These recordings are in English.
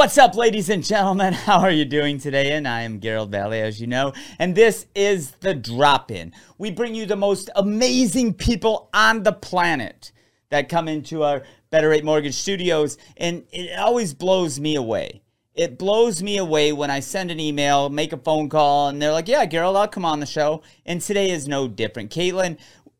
What's up, ladies and gentlemen? How are you doing today? And I am Gerald Valley, as you know, and this is the drop in. We bring you the most amazing people on the planet that come into our Better Rate Mortgage studios, and it always blows me away. It blows me away when I send an email, make a phone call, and they're like, Yeah, Gerald, I'll come on the show. And today is no different. Caitlin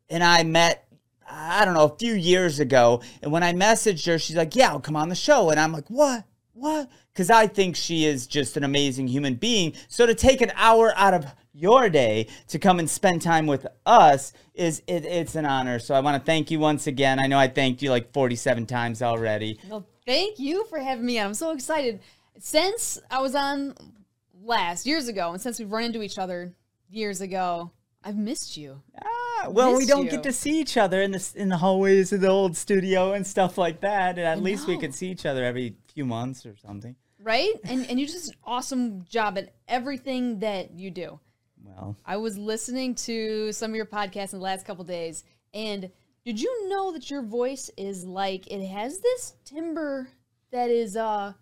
and I met I don't know, a few years ago. And when I messaged her, she's like, Yeah, I'll come on the show. And I'm like, What? What? Because I think she is just an amazing human being. So to take an hour out of your day to come and spend time with us is it, it's an honor. So I want to thank you once again. I know I thanked you like 47 times already. Well, thank you for having me on. I'm so excited. Since I was on last years ago, and since we've run into each other years ago, I've missed you. Ah, well, we don't you. get to see each other in the in the hallways of the old studio and stuff like that. And at least we could see each other every few months or something. Right? And and you just an awesome job at everything that you do. Well, I was listening to some of your podcasts in the last couple days, and did you know that your voice is like it has this timbre that is uh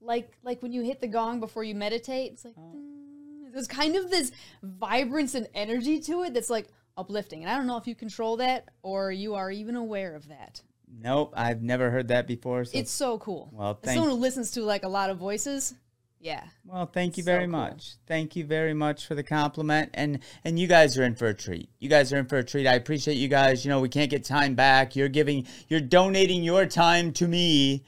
like like when you hit the gong before you meditate? It's like ding. there's kind of this vibrance and energy to it that's like uplifting. And I don't know if you control that or you are even aware of that. Nope, I've never heard that before. So It's so cool. Well, As thank- someone who listens to like a lot of voices, yeah. Well, thank you So very cool. much. Thank you very much for the compliment. And and you guys are in for a treat. You guys are in for a treat. I appreciate you guys. You know, we can't get time back. You're giving you're donating your time to me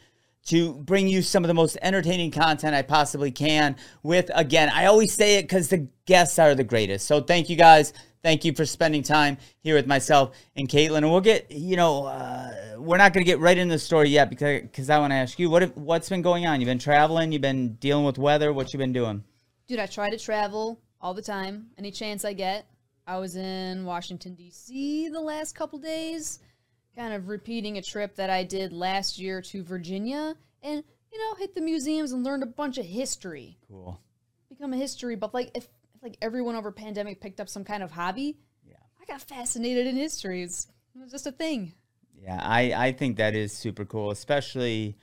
to bring you some of the most entertaining content I possibly can with again, I always say it cuz the guests are the greatest. So thank you guys. Thank you for spending time here with myself and Caitlin. And we'll get, you know, uh, we're not going to get right into the story yet because because I want to ask you what if, what's been going on. You've been traveling. You've been dealing with weather. What you been doing? Dude, I try to travel all the time, any chance I get. I was in Washington, D.C. the last couple days, kind of repeating a trip that I did last year to Virginia and, you know, hit the museums and learned a bunch of history. Cool. Become a history, but like if like everyone over pandemic picked up some kind of hobby, Yeah. I got fascinated in history. It's, it was just a thing. Yeah, I, I think that is super cool, especially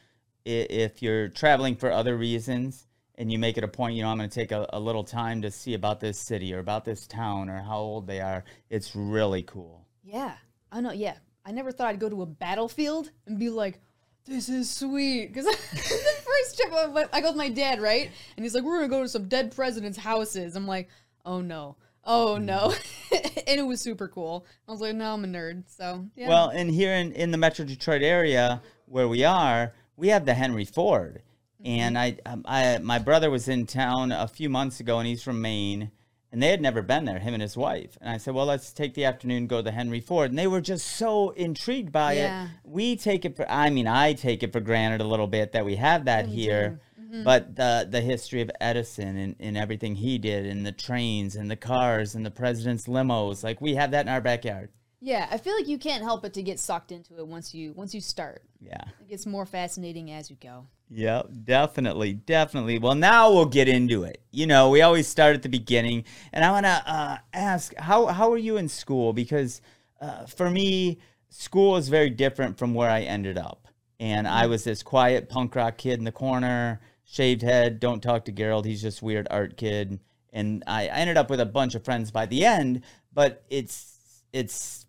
if you're traveling for other reasons and you make it a point, you know, I'm going to take a, a little time to see about this city or about this town or how old they are. It's really cool. Yeah. I know. Yeah. I never thought I'd go to a battlefield and be like, this is sweet. Because the first trip I, go with my dad, right? And he's like, we're going to go to some dead presidents' houses. I'm like, oh no. Oh no. and it was super cool. I was like, no, I'm a nerd. So, yeah. Well, and here in, in the Metro Detroit area where we are, we have the Henry Ford. And I, um, I, my brother was in town a few months ago, and he's from Maine, and they had never been there, him and his wife. And I said, well, let's take the afternoon and go to Henry Ford. And they were just so intrigued by Yeah. it. We take it for, I mean, I take it for granted a little bit that we have that we here. Mm-hmm. But the the history of Edison and, and everything he did, and the trains and the cars and the president's limos, like we have that in our backyard. yeah, I feel like you can't help but to get sucked into it once you once you start. Yeah. It gets more fascinating as you go. Yep, definitely, definitely. Well, now we'll get into it. You know, we always start at the beginning, and I want to uh, ask how how are you in school? Because uh, for me, school is very different from where I ended up, and I was this quiet punk rock kid in the corner, shaved head. Don't talk to Gerald; he's just weird art kid. And I, I ended up with a bunch of friends by the end, but it's it's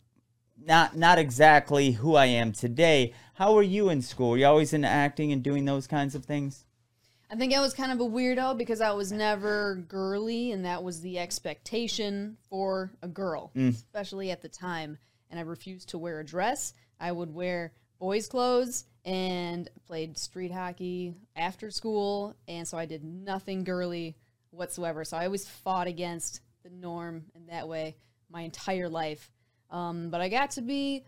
not not exactly who I am today. How were you in school? Were you always into acting and doing those kinds of things? I think I was kind of a weirdo because I was never girly, and that was the expectation for a girl, mm. especially at the time. And I refused to wear a dress. I would wear boys' clothes and played street hockey after school. And so I did nothing girly whatsoever. So I always fought against the norm in that way my entire life. Um, but I got to be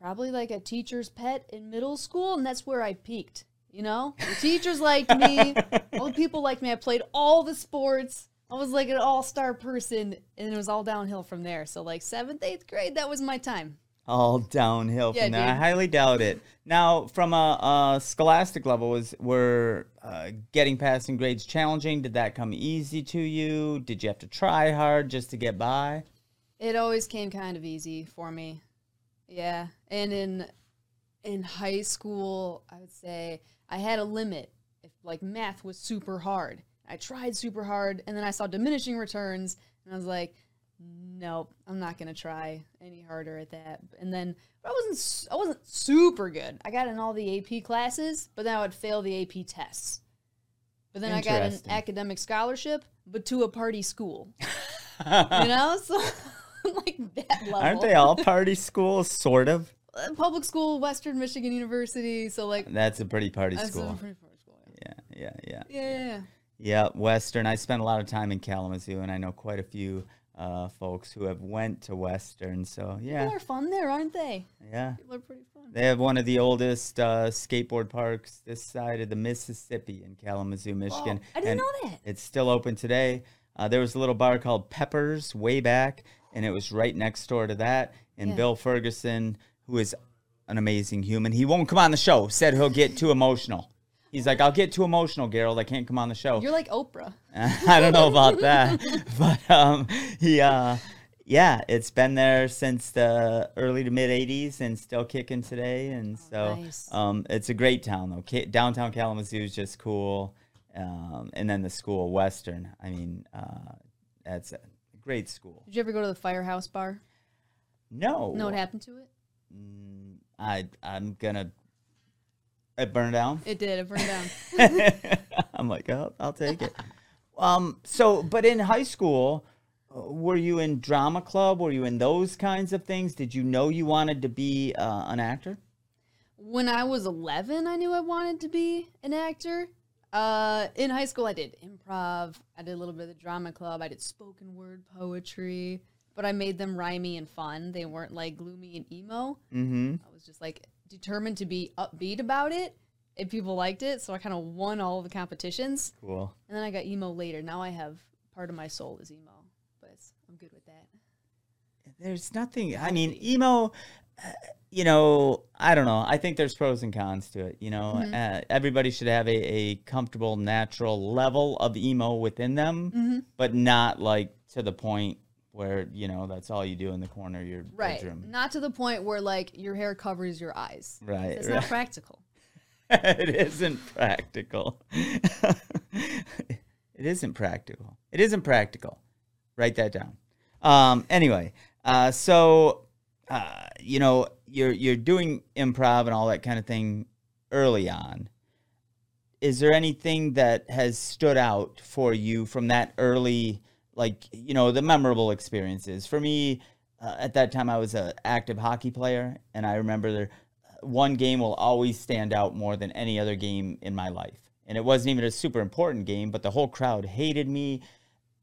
probably like a teacher's pet in middle school, and that's where I peaked. You know, the teachers liked me, all the people liked me. I played all the sports. I was like an all star person, and it was all downhill from there. So, like seventh, eighth grade, that was my time. All downhill Yeah, from there. I highly doubt it. Now, from a, a scholastic level, was were uh, getting passing grades challenging? Did that come easy to you? Did you have to try hard just to get by? It always came kind of easy for me. Yeah. And in in high school, I would say I had a limit. If like math was super hard. I tried super hard, and then I saw diminishing returns, and I was like, nope, I'm not gonna try any harder at that. And then I wasn't I wasn't super good. I got in all the AP classes, but then I would fail the AP tests. But then I got an academic scholarship, but to a party school. you know, so like that level. Aren't they all party schools, sort of? Uh, public school, Western Michigan University? So like That's a pretty party that's a school. pretty party school. Yeah. Yeah, yeah, yeah. Yeah, yeah, yeah. Western. I spent a lot of time in Kalamazoo, and I know quite a few uh, folks who have went to Western. So yeah, People are fun there, aren't they? yeah. People are pretty fun. They have one of the oldest uh, skateboard parks this side of the Mississippi in Kalamazoo, Michigan. I didn't and know that. It's still open today. Uh, there was a little bar called Peppers way back, and it was right next door to that. And Yeah. Bill Ferguson, who is an amazing human, he won't come on the show. Said he'll get too emotional. He's like, I'll get too emotional, Gerald. I can't come on the show. You're like Oprah. I don't know about that, but um, he, uh, yeah, it's been there since the early to mid '80s and still kicking today. And so, nice. um, it's a great town though. Ka- downtown Kalamazoo is just cool, um, and then the school Western. I mean, uh, that's great school. Did you ever go to the Firehouse Bar? No, Know what happened to it? Mm, I I'm gonna. It burned down. It did. It burned down. I'm like, oh, I'll take it. Um, so, but in high school, uh, were you in drama club? Were you in those kinds of things? Did you know you wanted to be uh, an actor? when I was 11, I knew I wanted to be an actor. Uh, in high school, I did improv. I did a little bit of the drama club. I did spoken word poetry, but I made them rhymey and fun. They weren't like gloomy and emo. Mm-hmm. I was just like determined to be upbeat about it, and people liked it. So I kind of won all the competitions. Cool. And then I got emo later. Now I have part of my soul is emo, but I'm good with that. There's nothing. I mean, emo. uh, You know, I don't know. I think there's pros and cons to it. You know, uh, everybody should have a, a comfortable, natural level of emo within them, but not like to the point where you know that's all you do in the corner of your Right. bedroom. Not to the point where like your hair covers your eyes. Right, It's right. not practical. it isn't practical. it isn't practical. It isn't practical. Write that down. Um, anyway, uh, so uh, you know you're you're doing improv and all that kind of thing early on. Is there anything that has stood out for you from that early, like you know, the memorable experiences? For me, uh, at that time, I was an active hockey player, and I remember there one game will always stand out more than any other game in my life. And it wasn't even a super important game, but the whole crowd hated me.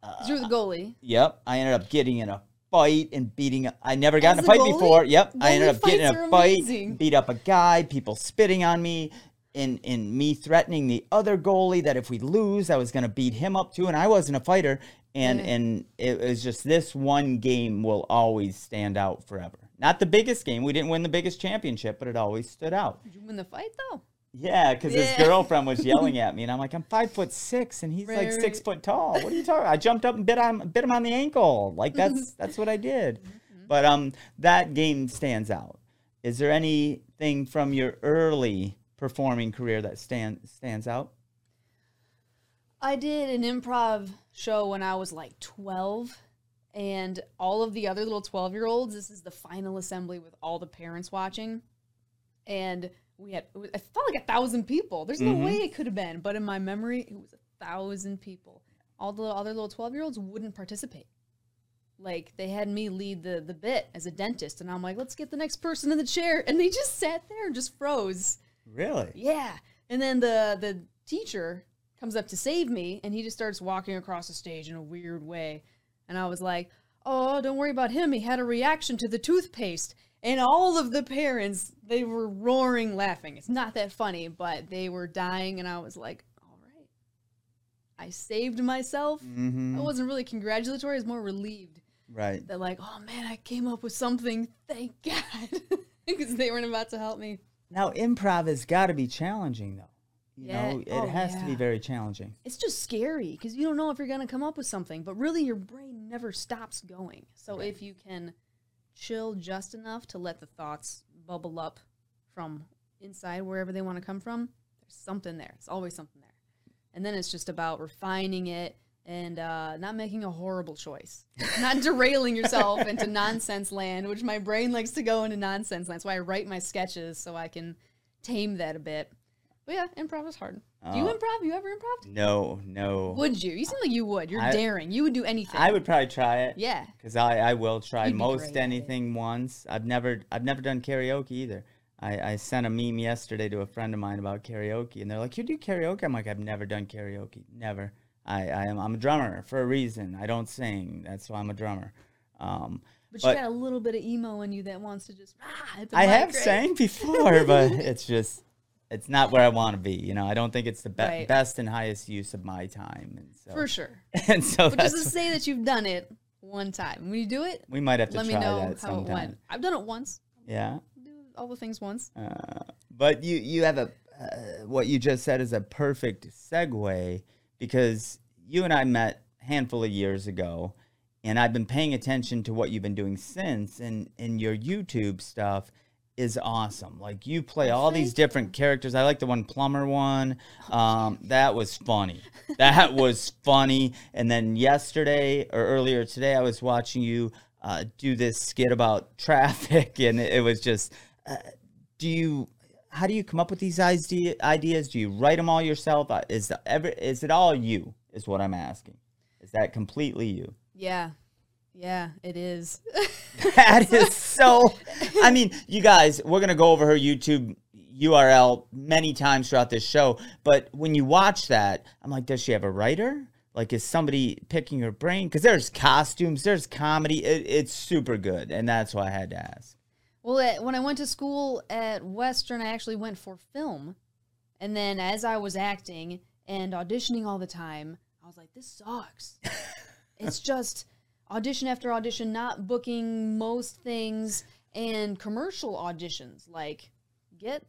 'Cause You're the goalie. Yep. I ended up getting in a fight and beating. I never got As in a fight goalie? before. Yep. I ended up getting in a fight, amazing. beat up a guy, people spitting on me, and, and me threatening the other goalie that if we lose, I was going to beat him up too. And I wasn't a fighter. And, and it was just this one game will always stand out forever. Not the biggest game. We didn't win the biggest championship, but it always stood out. Did you win the fight though? Yeah, because his Yeah. girlfriend was yelling at me, and I'm like, I'm five foot six, and he's Right, like right. six foot tall. What are you talking? I jumped up and bit on bit him on the ankle. Like that's that's what I did. Mm-hmm. But um, that game stands out. Is there anything from your early performing career that stand stands out? I did an improv show when I was like 12, and all of the other little 12 year olds, this is the final assembly with all the parents watching. And we had, it was- it felt like a thousand people. There's no way mm-hmm. it could have been, but in my memory, it was a thousand people. All the other little 12 year olds wouldn't participate. Like they had me lead the, the bit as a dentist, and I'm like, let's get the next person in the chair. And they just sat there and just froze. Really? Yeah. And then the the teacher comes up to save me and he just starts walking across the stage in a weird way. And I was like, "Oh, don't worry about him. He had a reaction to the toothpaste." And all of the parents, they were roaring laughing. It's not that funny, but they were dying and I was like, "All right. I saved myself." Mm-hmm. I wasn't really congratulatory, I was more relieved Right. that like, "Oh man, I came up with something. Thank God." Because they weren't about to help me. Now improv has got to be challenging, though. You Yeah. know, it Oh, has to be very challenging. it's just scary because you don't know if you're going to come up with something, but really your brain never stops going. So if you can chill just enough to let the thoughts bubble up from inside wherever they want to come from, there's something there. It's always something there. and then it's just about refining it and uh, not making a horrible choice, not derailing yourself into nonsense land, which my brain likes to go into nonsense land. That's why I write my sketches so I can tame that a bit. But yeah, improv is hard. Do you Oh. improv? You ever improv? No, no. Would you? You seem like you would. You're I- daring. You would do anything. I would probably try it. Yeah. Because I, I will try You'd most anything once. I've never I've never done karaoke either. I, I sent a meme yesterday to a friend of mine about karaoke, and they're like, "You do karaoke?" I'm like, "I've never done karaoke. Never. I, I am I'm a drummer for a reason. I don't sing. That's why I'm a drummer." Um, But, But- you got a little bit of emo in you that wants to just ah, I have sang before, but it's just it's not where I want to be. You know, I don't think it's the be- Right. best and highest use of my time, and so for sure. and so But just to say that you've done it one time. When you do it, we might have to let me know how it went. I've done it once. Yeah. Do all the things once. Uh, but you you have a uh, what you just said is a perfect segue because you and I met a handful of years ago, and I've been paying attention to what you've been doing since, and and your YouTube stuff is awesome. Like you play all these different characters. I like the one plumber one. Um, that was funny. That was funny. And then yesterday or earlier today, I was watching you uh, do this skit about traffic, and it, it was just. Uh, do you? How do you come up with these idea, ideas? Do you write them all yourself? Uh, Is the, ever is it all you? Is what I'm asking. Is that completely you? Yeah. Yeah, it is. That is so. I mean, you guys, we're gonna go over her YouTube URL many times throughout this show. But when you watch that, I'm like, does she have a writer? Like, is somebody picking her brain? Because there's costumes, there's comedy. It, it's super good, and that's why I had to ask. well, when I went to school at Western, I actually went for film. And then as I was acting and auditioning all the time, I was like, this sucks. it's just audition after audition, not booking most things, and commercial auditions. Like, get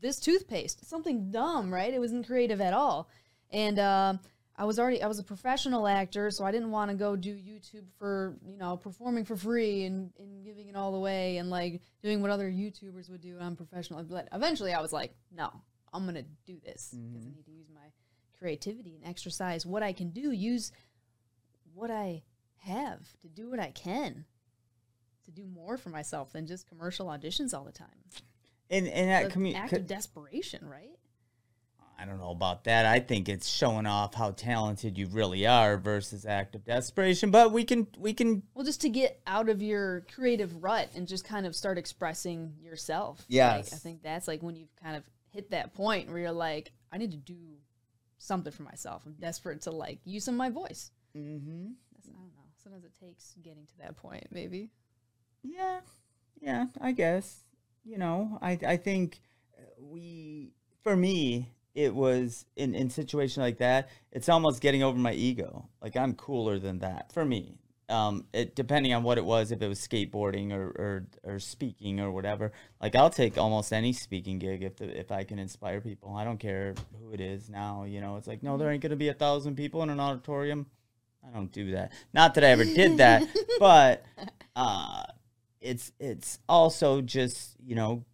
this toothpaste. Something dumb, right? It wasn't creative at all. And um I was already I was a professional actor, so I didn't want to go do YouTube for you know performing for free and, and giving it all away and like doing what other YouTubers would do. I'm professional, but eventually I was like, no, I'm gonna do this because I need to use my creativity and exercise what I can do. Use what I have to do what I can to do more for myself than just commercial auditions all the time. And and that commu- act of desperation, right? I don't know about that. I think it's showing off how talented you really are versus act of desperation. But we can we can Well, just to get out of your creative rut and just kind of start expressing yourself. Like, I think that's like when you've kind of hit that point where you're like, I need to do something for myself. I'm desperate to like use some of my voice. mm-hmm. That's, I don't know. Sometimes it takes getting to that point, maybe. Yeah, yeah. I guess you know. I I think we for me it was in in situation like that. It's almost getting over my ego. Like I'm cooler than that for me. Um, it depending on what it was, if it was skateboarding or, or or speaking or whatever. Like I'll take almost any speaking gig if the, if I can inspire people. I don't care who it is now. You know, it's like no, there ain't gonna be a thousand people in an auditorium. I don't do that. Not that I ever did that, but uh, it's it's also just you know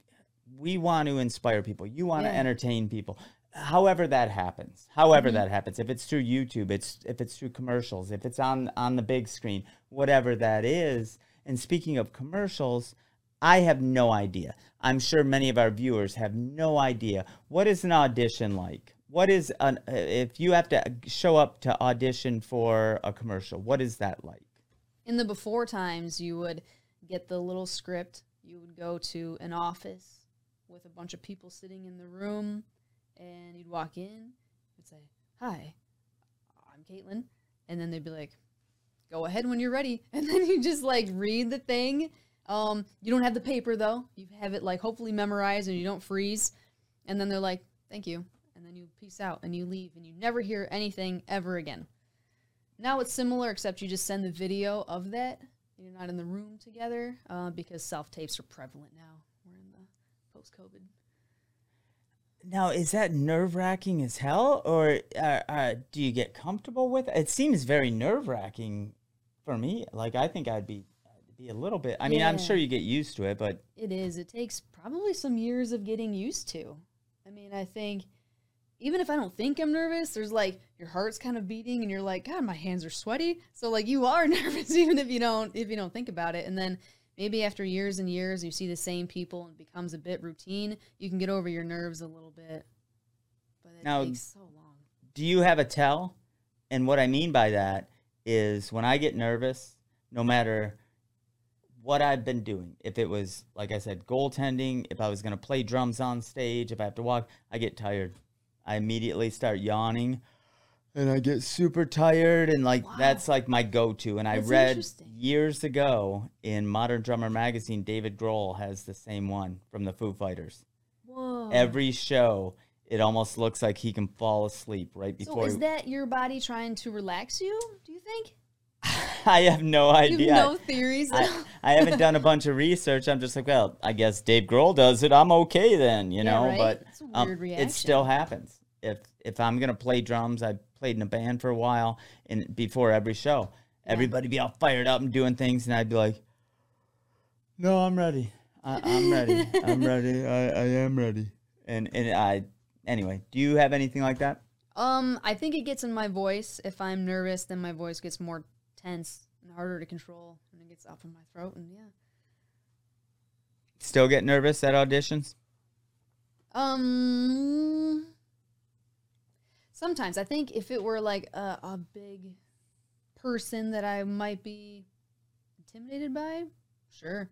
we want to inspire people. You want to Yeah. entertain people. However that happens, however that happens, if it's through YouTube, it's if it's through commercials, if it's on on the big screen, whatever that is. And speaking of commercials, I have no idea. I'm sure many of our viewers have no idea. What is an audition like? What is an if you have to show up to audition for a commercial? What is that like? In the before times, you would get the little script. You would go to an office with a bunch of people sitting in the room, and you'd walk in. You'd say, "Hi, I'm Caitlin," and then they'd be like, "Go ahead when you're ready." And then you just like read the thing. Um, you don't have the paper though. You have it like hopefully memorized, and you don't freeze. And then they're like, "Thank you," and then you peace out and you leave, and you never hear anything ever again. Now it's similar, except you just send the video of that. You're not in the room together uh, because self tapes are prevalent now. We're in the post COVID. Now, is that nerve wracking as hell, or uh, uh, do you get comfortable with it? It seems very nerve wracking for me. Like I think I'd be I'd be a little bit. I mean, I'm sure you get used to it, but It is. It takes probably some years of getting used to. I mean, I think even if I don't think I'm nervous, there's like your heart's kind of beating and you're like, God, my hands are sweaty. So like you are nervous even if you don't if you don't think about it. And then maybe after years and years you see the same people and it becomes a bit routine, you can get over your nerves a little bit. But it Now- takes so long. do you have a tell? And what I mean by that is when I get nervous, no matter what I've been doing, if it was, like I said, goaltending, if I was going to play drums on stage, if I have to walk, I get tired. I immediately start yawning and I get super tired. And like, Wow. that's like my go to. And I That's read years ago in Modern Drummer magazine, David Grohl has the same one from the Foo Fighters. Whoa. Every show, it almost looks like he can fall asleep right before. so is that your body trying to relax you, do you think? I have no You idea. have no theories? I, I haven't done a bunch of research. I'm just like, well, I guess Dave Grohl does it. I'm okay then, you Yeah, know. right? But um, it still happens. If if I'm gonna play drums, I played in a band for a while, and before every show, everybody be all fired up and doing things, and I'd be like, "No, I'm ready. I, I'm ready. I'm ready. I, I am ready." And and I anyway. Do you have anything like that? Um, I think it gets in my voice. If I'm nervous, then my voice gets more tense and harder to control, and it gets up in my throat. And yeah, Still get nervous at auditions? um, sometimes I think if it were like a, a big person that I might be intimidated by, sure.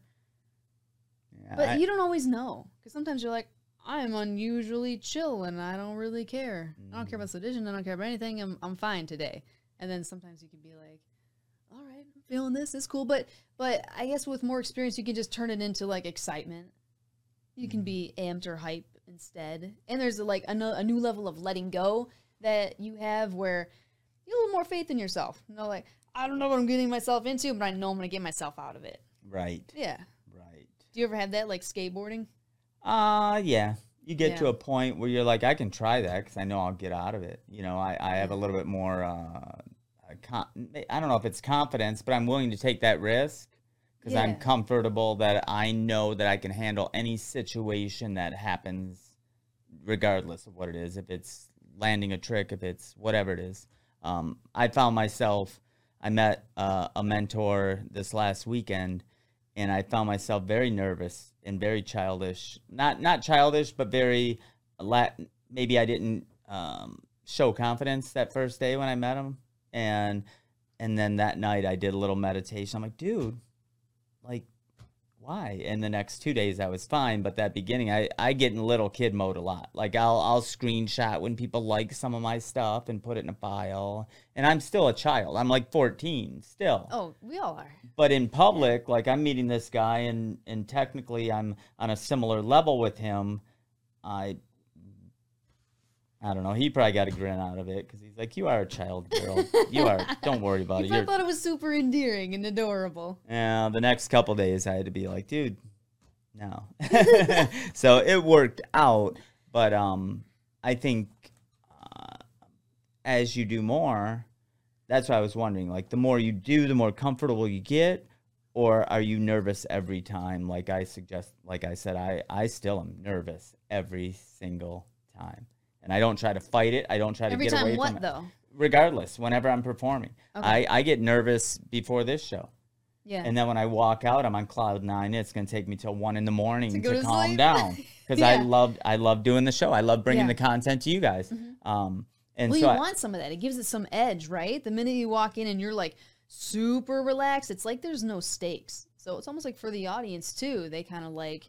Yeah, But I- you don't always know because sometimes you're like, I'm unusually chill and I don't really care. I don't care mm-hmm. about this audition. I don't care about anything. I'm I'm fine today. And then sometimes you can be like, all right, I'm feeling this. It's cool. But but I guess with more experience, you can just turn it into like excitement. You can mm-hmm. be amped or hype instead. And there's like a, no, a new level of letting go that you have where you have a little more faith in yourself. You know, like I don't know what I'm getting myself into, but I know I'm gonna get myself out of it. right, Yeah. right. Do you ever have that like skateboarding? Uh, yeah. You get to a point where you're like, I can try that because I know I'll get out of it. You know, I, I have a little bit more, uh, con- I don't know if it's confidence, but I'm willing to take that risk because I'm comfortable that I know that I can handle any situation that happens, regardless of what it is. If it's landing a trick, if it's whatever it is. Um, I found myself, I met uh, a mentor this last weekend and I found myself very nervous and very childish. Not not childish, but very la- maybe I didn't um, show confidence that first day when I met him, and and then that night I did a little meditation. I'm like, dude, why? And the next two days I was fine, but that beginning I I get in little kid mode a lot. Like I'll I'll screenshot when people like some of my stuff and put it in a file, and I'm still a child. I'm like 14 still Oh, we all are. but in public like i'm meeting this guy and and technically i'm on a similar level with him i i don't know. He probably got a grin out of it because he's like you are a child girl. You are don't worry about it. I thought it was super endearing and adorable. yeah the next couple days i had to be like dude no. So it worked out but um i think uh, as you do more that's why i was wondering like the more you do the more comfortable you get or are you nervous every time? Like i suggest like i said i i still am nervous every single time and i don't try to fight it i don't try Every to get away time, from what it though? regardless whenever i'm performing Okay. i i get nervous before this show Yeah. and then when I walk out, I'm on cloud nine. It's gonna take me till one in the morning To to, to calm sleep? down because I Yeah. love I love doing the show. I love bringing Yeah. Mm-hmm. the content to you guys. Um, and well, so you I, want some of that. It gives it some edge, right? The minute you walk in and you're like super relaxed, it's like there's no stakes. So it's almost like for the audience too. They kind of like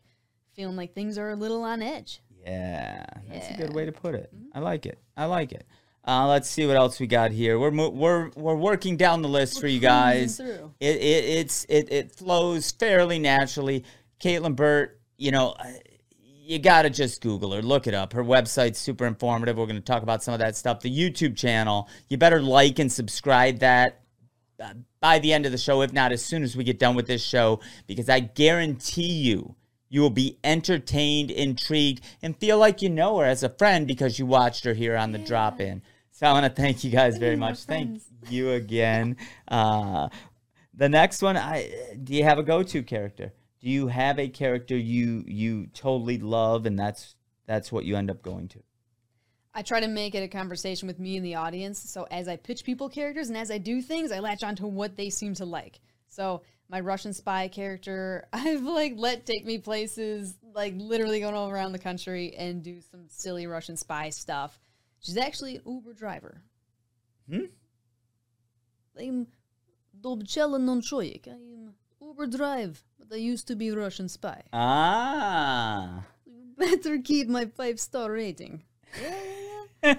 feeling like things are a little on edge. Yeah, that's a good way to put it. Mm-hmm. I like it. I like it. Uh, let's see what else we got here. We're mo- we're we're working down the list for you guys. It, it it's it it flows fairly naturally. Caitlin Burt, you know, uh, you gotta just Google her, look it up. Her website's super informative. We're gonna talk about some of that stuff. The YouTube channel, you better like and subscribe that uh, by the end of the show, if not as soon as we get done with this show, because I guarantee you. You will be entertained, intrigued, and feel like you know her as a friend because you watched her here on the drop in. So I want to thank you guys very much. Thank you again. Uh, the next one, I do you have a go-to character? Do you have a character you you totally love, and that's that's what you end up going to? I try to make it a conversation with me and the audience. So as I pitch people characters and as I do things, I latch on to what they seem to like. So my Russian spy character, I've like let take me places, like literally going all around the country and do some silly Russian spy stuff. She's actually an Uber driver. Hmm? I'm Dobchela Nonchoyek. I am Uber drive, but I used to be Russian spy. Ah. Better keep my five star rating.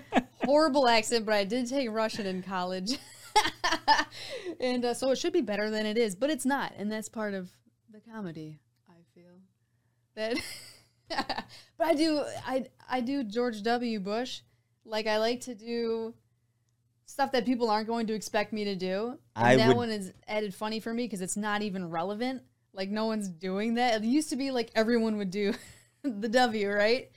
Horrible accent, but I did take Russian in college. and uh, so it should be better than it is, but it's not. And that's part of the comedy, I feel. That But I do I I do George W. Bush. Like I like to do stuff that people aren't going to expect me to do. And I that would- one is added funny for me because it's not even relevant. Like no one's doing that. It used to be like everyone would do the W, right?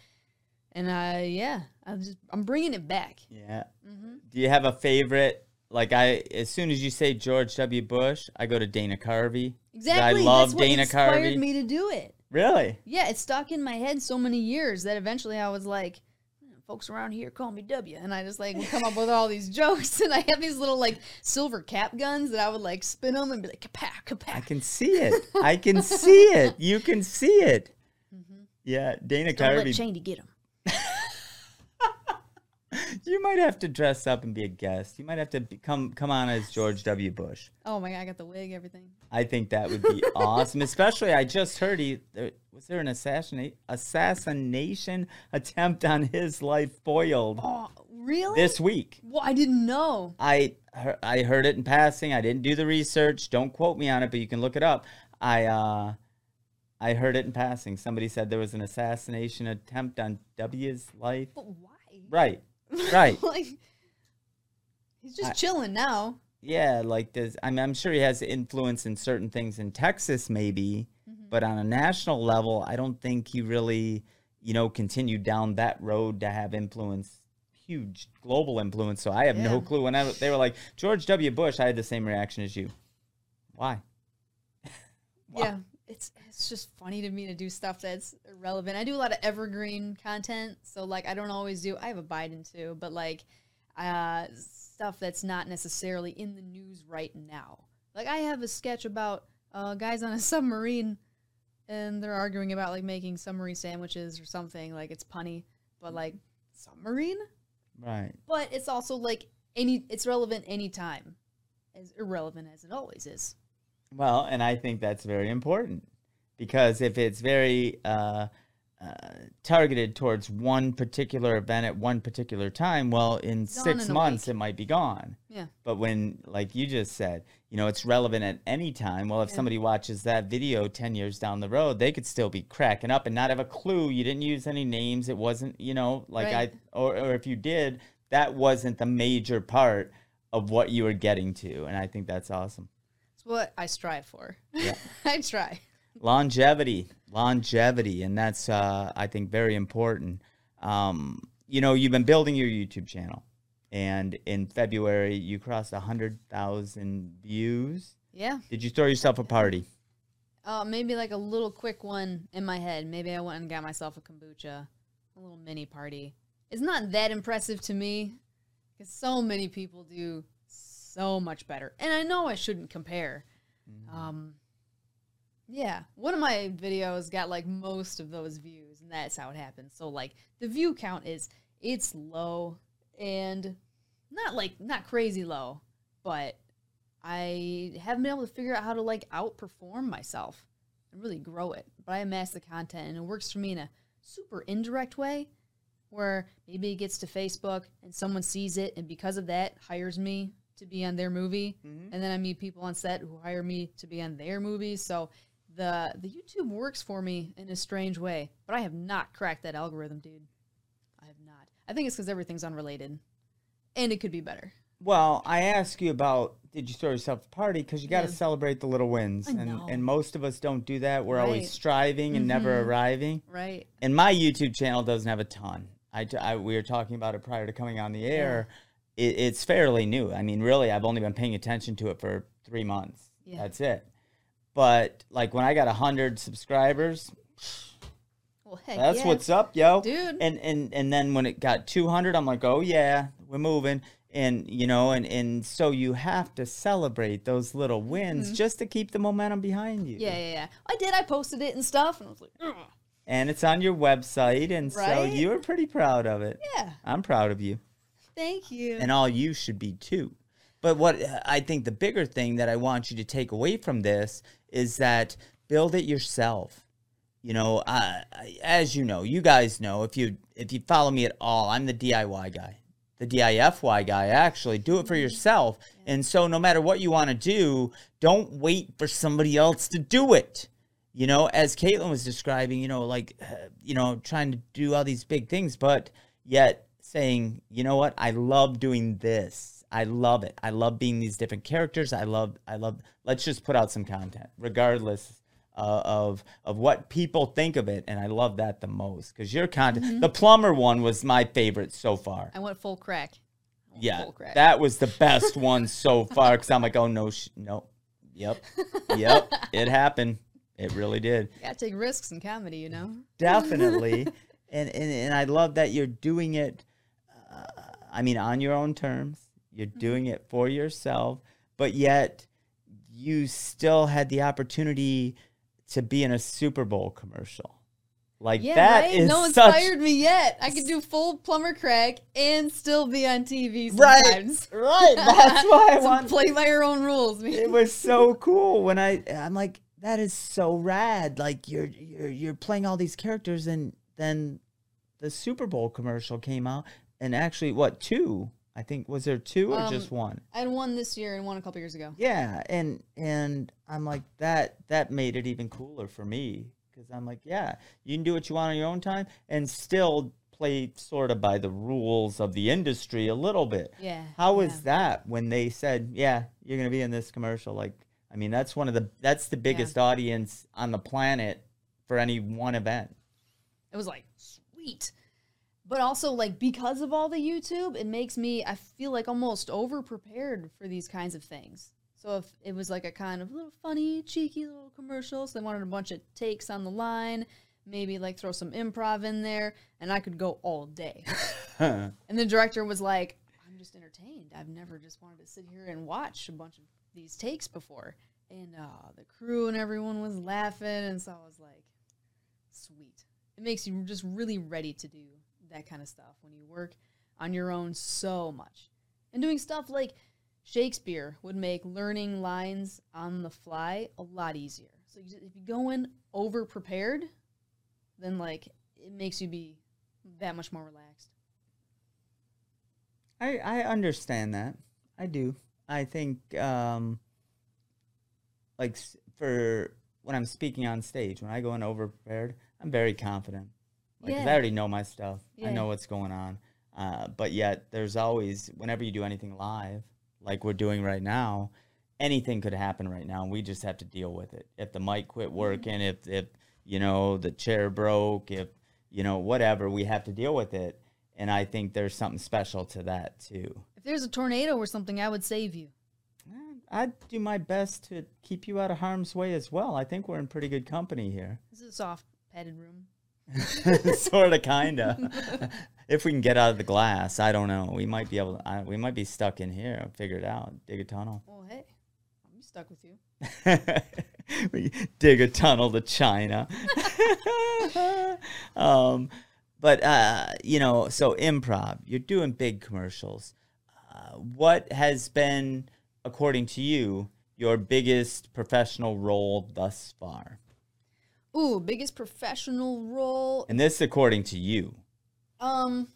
And uh, yeah, I'm just I'm bringing it back. Yeah. Mm-hmm. Do you have a favorite? Like I, as soon as you say George W. Bush, I go to Dana Carvey. Exactly. I love That's what Dana inspired Carvey. me to do it. Really? Yeah, it stuck in my head so many years that eventually I was like, "Hmm, folks around here call me W. And I just like would come up with all these jokes. And I have these little like silver cap guns that I would like spin them and be like, kapow, kapow. I can see it. I can see it. You can see it. Yeah, Dana Mm-hmm. Don't let Carvey. Cheney get him. You might have to dress up and be a guest. You might have to be, come come on as George W. Bush. Oh my God, I got the wig, everything. I think that would be awesome. Especially, I just heard he there, was there an assassinate assassination attempt on his life foiled Oh, really? this week. well, I didn't know. I heard, I heard it in passing. I didn't do the research. Don't quote me on it, but you can look it up. I uh, I heard it in passing. Somebody said there was an assassination attempt on W's life. But why? Right, right. like, he's just I- chilling now. Yeah, like does I mean, I'm sure he has influence in certain things in Texas, maybe, Mm-hmm. but on a national level, I don't think he really, you know, continued down that road to have influence, huge global influence. So I have no clue. When I, they were like George W. Bush, I had the same reaction as you. Why? Yeah, it's it's just funny to me to do stuff that's irrelevant. I do a lot of evergreen content, so like I don't always do. I have a Biden too, but like uh, stuff that's not necessarily in the news right now. Like I have a sketch about uh, guys on a submarine, and they're arguing about like making submarine sandwiches or something. Like it's punny, but like submarine. Right. But it's also like any. It's relevant anytime, as irrelevant as it always is. Well, and I think that's very important because if it's very uh, uh, targeted towards one particular event at one particular time, well, in gone six in months it might be gone. Yeah. But when, like you just said, you know, it's relevant at any time. Well, if Yeah. somebody watches that video 10 years down the road, they could still be cracking up and not have a clue. You didn't use any names. It wasn't, you know, like Right. I, or, or if you did, that wasn't the major part of what you were getting to. And I think that's awesome. It's what I strive for. Yeah. I try. longevity longevity and that's uh, i think very important um, you know you've been building your youtube channel and in february you crossed a 100000 views Yeah. did you throw yourself a party Uh, maybe like a little quick one in my head. Maybe I went and got myself a kombucha, a little mini party. It's not that impressive to me because so many people do so much better. And I know I shouldn't compare. Um, yeah, one of my videos got like most of those views, and that's how it happened. So like the view count is it's low and not like not crazy low, but I haven't been able to figure out how to like outperform myself and really grow it. But I amass the content and it works for me in a super indirect way where maybe it gets to Facebook and someone sees it and because of that hires me to be on their movie. And then I meet people on set who hire me to be on their movies. So the the YouTube works for me in a strange way. But I have not cracked that algorithm, dude. I have not. I think it's because everything's unrelated. And it could be better. well i ask you about did you throw yourself a party because you got to Yeah. celebrate the little wins and, and most of us don't do that we're always striving and never Mhm. arriving Right. and my YouTube channel doesn't have a ton. I we were talking about it prior to coming on the air. It, it's fairly new. I mean, really, I've only been paying attention to it for three months. Yeah. That's it. But like when I got hundred subscribers, Well, That's yeah. what's up, yo. Dude. And and and then when it got 200, I'm like, "Oh yeah, we're moving." And you know, and and so you have to celebrate those little wins just to keep the momentum behind you. Mm-hmm. Yeah, yeah, yeah. I did. I posted it and stuff, and I was like, "Ugh." And it's on your website and so you were pretty proud of it. yeah, I'm proud of you. Thank you. and all you should be too. But what I think the bigger thing that I want you to take away from this is that build it yourself. You know, I, I, as you know, you guys know if you if you follow me at all, I'm the DIY guy, the DIFY guy. Actually, do it for yourself. And so, no matter what you want to do, don't wait for somebody else to do it. You know, as Caitlin was describing, you know, like, uh, you know, trying to do all these big things, but yet saying, you know what, I love doing this. I love it. I love being these different characters. I love, I love, let's just put out some content, regardless uh, of of what people think of it. And I love that the most because your content, the plumber one was my favorite so far. I went full crack. Went Yeah, full crack. that was the best one so far because I'm like, oh no, sh- no, yep, yep, it happened. It really did. gotta take risks in comedy, you know. definitely and, and and i love that you're doing it uh, i mean on your own terms you're doing it for yourself but yet you still had the opportunity to be in a super bowl commercial like Yeah, that right. is no such fired me yet. I could do full plumber crack and still be on TV right sometimes. right that's why i So want play by your own rules, man. it was so cool when I I'm like that is so rad. Like you're you're you're playing all these characters and then the Super Bowl commercial came out and actually what two? I think was there two or just Um, one? I had one this year and one a couple years ago. Yeah, and and I'm like that that made it even cooler for me cuz I'm like, yeah, you can do what you want on your own time and still play sort of by the rules of the industry a little bit. Yeah. How was yeah. that when they said, "Yeah, you're going to be in this commercial"? Like, I mean, that's one of the that's the biggest audience on the planet for any one event. It was like sweet. But also like because of all the YouTube, it makes me I feel like almost over prepared for these kinds of things. So if it was like a kind of little funny, cheeky little commercial, so they wanted a bunch of takes on the line, maybe like throw some improv in there, and I could go all day. and the director was like, I'm just entertained. I've never just wanted to sit here and watch a bunch of these takes before. And uh, the crew and everyone was laughing, and so I was like, sweet. It makes you just really ready to do that kind of stuff when you work on your own so much. And doing stuff like Shakespeare would make learning lines on the fly a lot easier. So if you go in over prepared, then like it makes you be that much more relaxed. I I understand that. I do. I think um like for when I'm speaking on stage, when I go in over prepared, I'm very confident. Like 'cause I already know my stuff. I know what's going on. Uh, but yet there's always whenever you do anything live, like we're doing right now, anything could happen right now. and We just have to deal with it. If the mic quit working, if if you know the chair broke, if you know whatever, we have to deal with it. And I think there's something special to that too. If there's a tornado or something, I would save you. Eh, I'd do my best to keep you out of harm's way as well. I think we're in pretty good company here. This is a soft padded room. sort of, kinda. if we can get out of the glass, I don't know. We might be able. To, I, we might be stuck in here. Figure it out. Dig a tunnel. Well, hey, I'm stuck with you. we dig a tunnel to China. um, but uh, you know, so improv. You're doing big commercials. Uh, what has been, according to you, your biggest professional role thus far? Ooh, biggest professional role. And this, according to you. Um,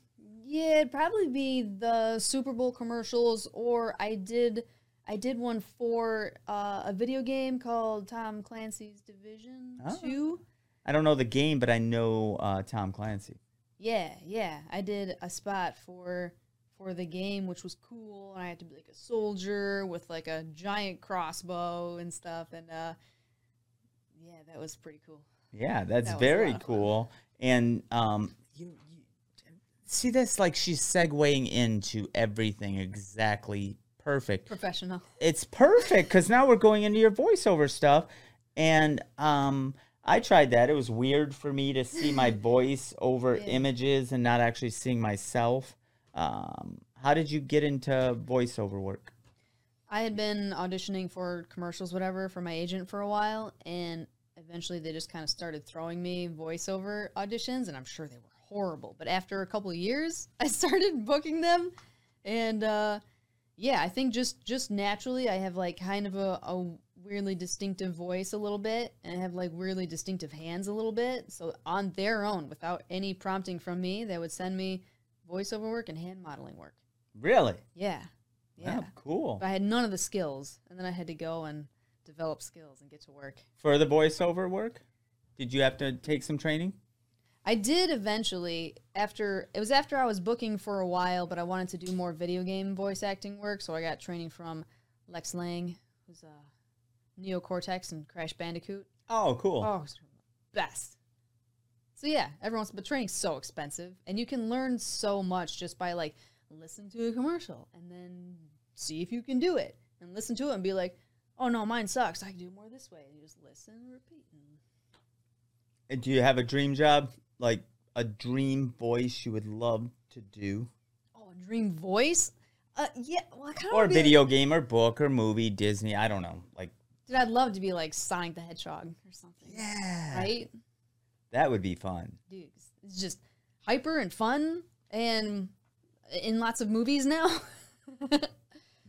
yeah, it'd probably be the Super Bowl commercials, or I did, I did one for uh, a video game called Tom Clancy's Division Oh. Two. I don't know the game, but I know uh, Tom Clancy. Yeah, yeah, I did a spot for for the game, which was cool, and I had to be like a soldier with like a giant crossbow and stuff, and uh, that was pretty cool. Yeah, that's That very lot of fun. cool. And um, you, you see this like she's segueing into everything exactly perfect. Professional. It's perfect because now we're going into your voiceover stuff, and um, I tried that. It was weird for me to see my voice over Yeah. images and not actually seeing myself. Um, how did you get into voiceover work? I had been auditioning for commercials, whatever, for my agent for a while, and eventually they just kind of started throwing me voiceover auditions, and I'm sure they were horrible. But after a couple of years, I started booking them, and uh, yeah, I think just just naturally, I have like kind of a, a weirdly distinctive voice a little bit, and I have like weirdly distinctive hands a little bit. So on their own, without any prompting from me, they would send me voiceover work and hand modeling work. Really? Yeah, yeah. Wow, cool. But I had none of the skills, and then I had to go and develop skills and get to work. For the voiceover work, did you have to take some training? I did eventually after it was after I was booking for a while, but I wanted to do more video game voice acting work, so I got training from Lex Lang, who's a Neo Cortex and Crash Bandicoot. Oh, cool. Oh, best. So yeah, everyone's but training's so expensive, and you can learn so much just by like listen to a commercial and then see if you can do it, and listen to it and be like, oh no, mine sucks. I can do more this way. And you just listen and repeat. And Do you have a dream job? Like a dream voice you would love to do? oh, a dream voice. Uh, yeah. Well, I kind of Or video game or book or movie, Disney, I don't know. Like Dude, I'd love to be like Sonic the Hedgehog or something. Yeah. Right, that would be fun. dude. It's just hyper and fun, and in lots of movies now.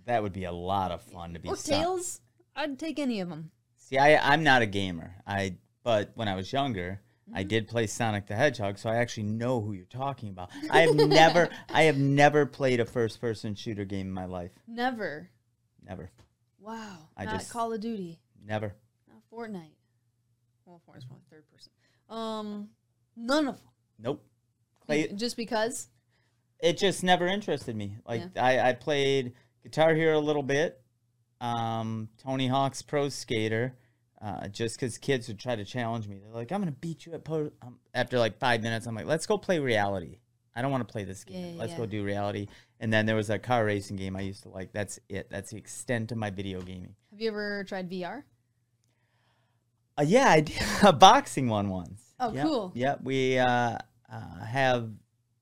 That would be a lot of fun to be or Tails. I'd take any of them. See, I I'm not a gamer. I but when I was younger, I Mm-hmm. did play Sonic the Hedgehog, so I actually know who you're talking about. I have never I have never played a first person shooter game in my life. Never. Never. Wow. I not just- Call of Duty. Never. Not Fortnite. Well, Fortnite's probably third person. Um, none of them. Nope. Play Just because. it just never interested me. Like I, I played Guitar Hero a little bit, um, Tony Hawk's Pro Skater, uh, just because kids would try to challenge me. They're like, "I'm gonna beat you at pro." Um, after like five minutes, I'm like, "Let's go play reality." I don't want to play this game. Yeah, yeah, Let's yeah. go do reality. And then there was a car racing game I used to like. That's it. That's the extent of my video gaming. Have you ever tried VR? Uh, yeah, I did a boxing one once. Oh, Yep, cool. Yep, we uh, uh, have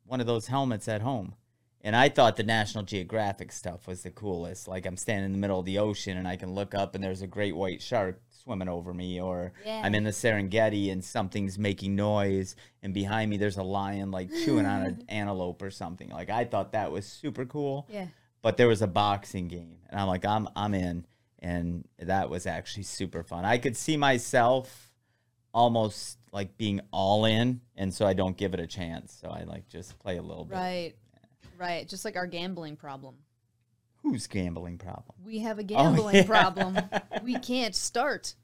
one of those helmets at home, and I thought the National Geographic stuff was the coolest. Like I'm standing in the middle of the ocean and I can look up and there's a great white shark swimming over me, or I'm in the Serengeti and something's making noise, and behind me there's a lion like chewing on an antelope or something. Like I thought that was super cool Yeah. but there was a boxing game and i'm like i'm i'm in and that was actually super fun i could see myself almost like being all in and so i don't give it a chance so i like just play a little bit Right. Right. Just like our gambling problem. who's gambling problem We have a gambling yeah. problem. We can't start.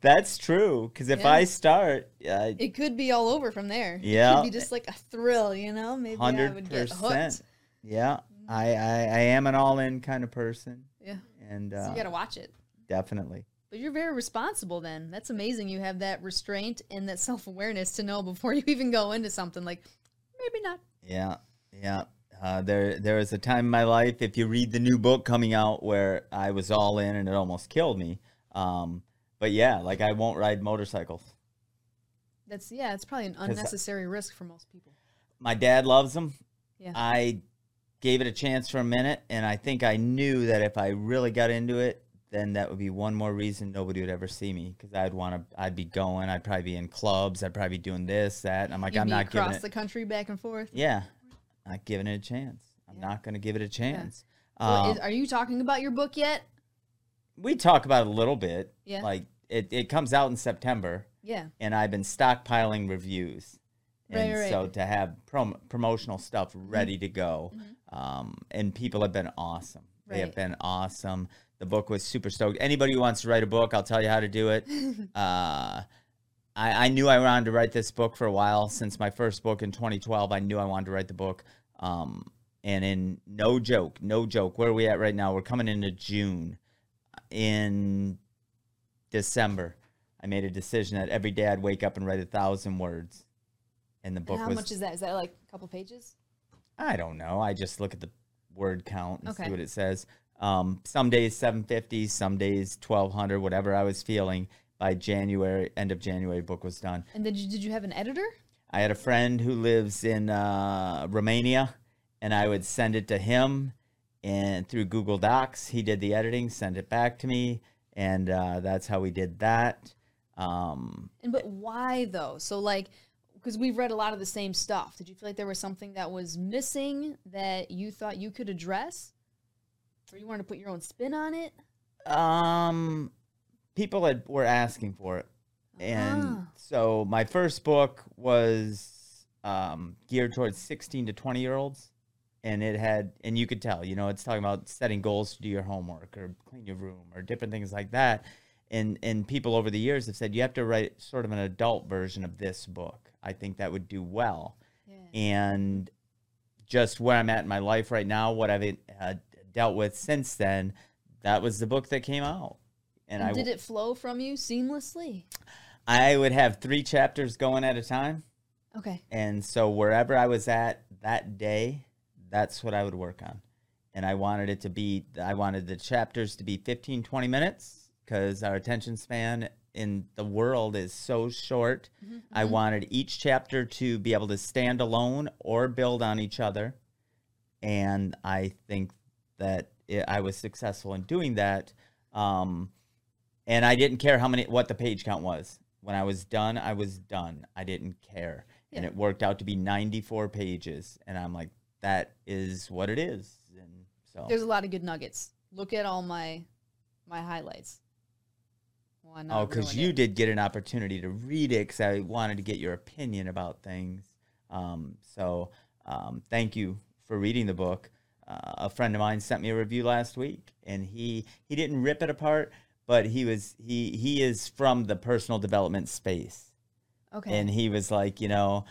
that's true because if Yeah. i start uh, It could be all over from there. Yeah, It could be just like a thrill, you know? Maybe I would get hooked. yeah I, I i am an all-in kind of person Yeah. and So uh, you got to watch it. definitely But you're very responsible then. That's amazing. You have that restraint and that self awareness to know before you even go into something like, maybe not. Yeah, yeah. Uh, there, there was a time in my life. If you read the new book coming out, where I was all in and it almost killed me. Um, but yeah, like I won't ride motorcycles. That's, yeah, it's probably an unnecessary risk for most people. My dad loves them. Yeah. I gave it a chance for a minute, and I think I knew that if I really got into it, then that would be one more reason nobody would ever see me because I'd want to. I'd be going. I'd probably be in clubs. I'd probably be doing this, that. And I'm like, You'd I'm not giving across it. the country back and forth. yeah, not giving it a chance. I'm Yeah. not going to give it a chance. So Um, is, are you talking about your book yet? we talk about it a little bit. Yeah. Like it, it comes out in September, Yeah. and I've been stockpiling reviews. And Right, right. so to have prom- promotional stuff ready to go, um, and people have been awesome. They have been awesome. The book was super stoked. Anybody who wants to write a book, I'll tell you how to do it. uh, I, I knew I wanted to write this book for a while. Since my first book in 2012, I knew I wanted to write the book. Um, and in no joke, no joke, where are we at right now? We're coming into June. In December, I made a decision that every day I'd wake up and write a thousand words. And the And book how was much is that? Is that like a couple pages? I don't know. I just look at the word count and Okay. see what it says. Um, some days 750, some days 1200, whatever I was feeling. by January, end of January, book was done. And did you did you have an editor? I had a friend who lives in uh, Romania, and I would send it to him, and through Google Docs, he did the editing, send it back to me, and uh, that's how we did that. Um, And but why though? So like because we've read a lot of the same stuff. Did you feel like there was something that was missing that you thought you could address? Or you wanted to put your own spin on it? um, people had, were asking for it, and Ah. so my first book was um, geared towards 16 to 20 year olds. And it had, and you could tell, you know, it's talking about setting goals to do your homework or clean your room or different things like that. And and people over the years have said you have to write sort of an adult version of this book. I think that would do well. Yeah. And just where I'm at in my life right now, what I've uh, dealt with since then, that was the book that came out. And, And I did it flow from you seamlessly? I would have three chapters going at a time. Okay. And so wherever I was at that day, that's what I would work on. And I wanted it to be, I wanted the chapters to be 15, 20 minutes because our attention span in the world is so short. I wanted each chapter to be able to stand alone or build on each other. And I think that it, I was successful in doing that. Um, and I didn't care how many, what the page count was. When I was done, I was done. I didn't care and it worked out to be 94 pages and i'm like that is what it is and so There's a lot of good nuggets. Look at all my my highlights. Well, oh because you it. did get an opportunity to read it because i wanted to get your opinion about things um, so um, thank you for reading the book uh, a friend of mine sent me a review last week and he he didn't rip it apart but he was he he is from the personal development space Okay. and he was like you know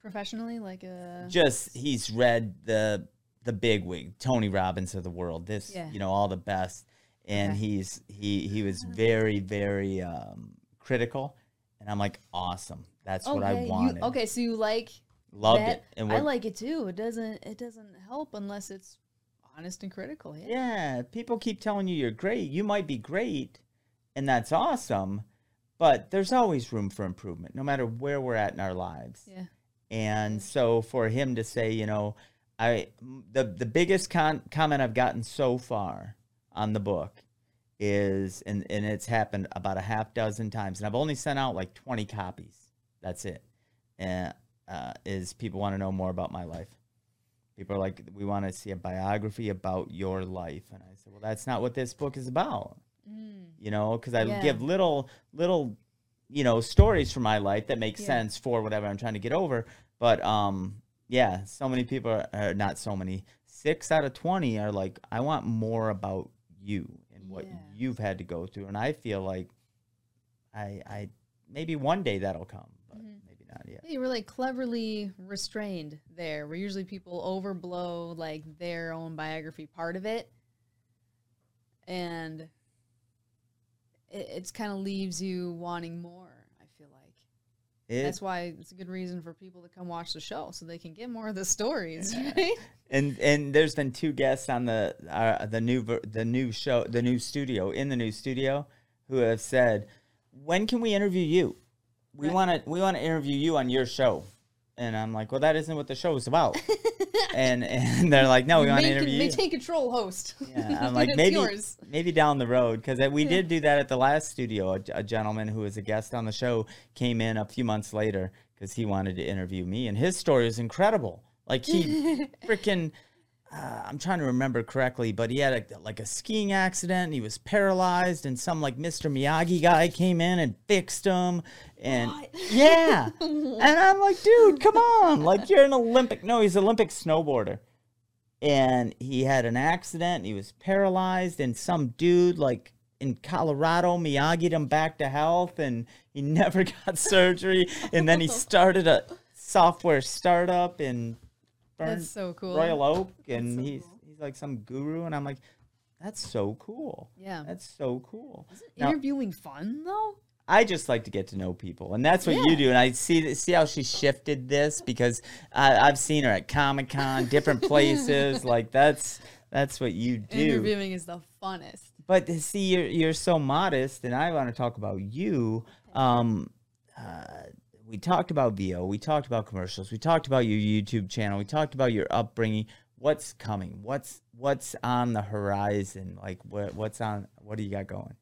Professionally, like uh just he's read the the big wig Tony Robbins of the world. This Yeah. you know all the best, and Okay. he's he he was very very um, critical, and I'm like awesome. That's what I okay, you- wanted. okay, so you like Loved that? it, and I like it too. It doesn't it doesn't help unless it's honest and critical. Yeah. yeah. People keep telling you you're great. You might be great, and that's awesome, but there's always room for improvement, no matter where we're at in our lives. Yeah. And so for him to say, you know, I the the biggest con- comment I've gotten so far on the book is, and and it's happened about a half dozen times, and I've only sent out like twenty copies. That's it. And uh, is people want to know more about my life. People are like, we want to see a biography about your life, and I said, well, that's not what this book is about Mm. you know, because I Yeah. give little little you know stories from my life that make Yeah. sense for whatever I'm trying to get over. But um, yeah, so many people are, are not so many. Six out of twenty are like, I want more about you and what Yeah. you've had to go through, and I feel like I I maybe one day that'll come, yet. Yeah, you were like cleverly restrained there, where usually people overblow like their own biography part of it, and it it's kind of leaves you wanting more. I feel like It- that's why it's a good reason for people to come watch the show so they can get more of the stories, right? and and there's been two guests on the uh, the new the new show the new studio in the new studio who have said when can we interview you we Right. want to we want to interview you on your show and i'm like well that isn't what the show is about and and they're like no we want to interview you maintain control, host. yeah, I'm like maybe yours. maybe down the road because we did do that at the last studio. A, a gentleman who was a guest on the show came in a few months later because he wanted to interview me, and his story is incredible. Like he freaking. Uh, I'm trying to remember correctly, but he had a, like a skiing accident. And he was paralyzed, and some like Mr. Miyagi guy came in and fixed him. And What? yeah, and I'm like, dude, come on! Like you're an Olympic. No, he's an Olympic snowboarder and he had an accident and he was paralyzed and some dude like in Colorado Miyagi'd him back to health and he never got surgery and then he started a software startup in Burn, That's so cool. Royal Oak and so he's cool. he's like some guru and I'm like that's so cool. Yeah. That's so cool. Isn't Now- interviewing fun though? I just like to get to know people, and that's what Yeah. you do. And I see see how she shifted this because I, I've seen her at Comic Con, different places. like that's that's what you do. Interviewing is the funnest. But to see, you're you're so modest, and I want to talk about you. Um, uh, we talked about VO, we talked about commercials, we talked about your YouTube channel, we talked about your upbringing. What's coming? What's what's on the horizon? Like what what's on? What do you got going?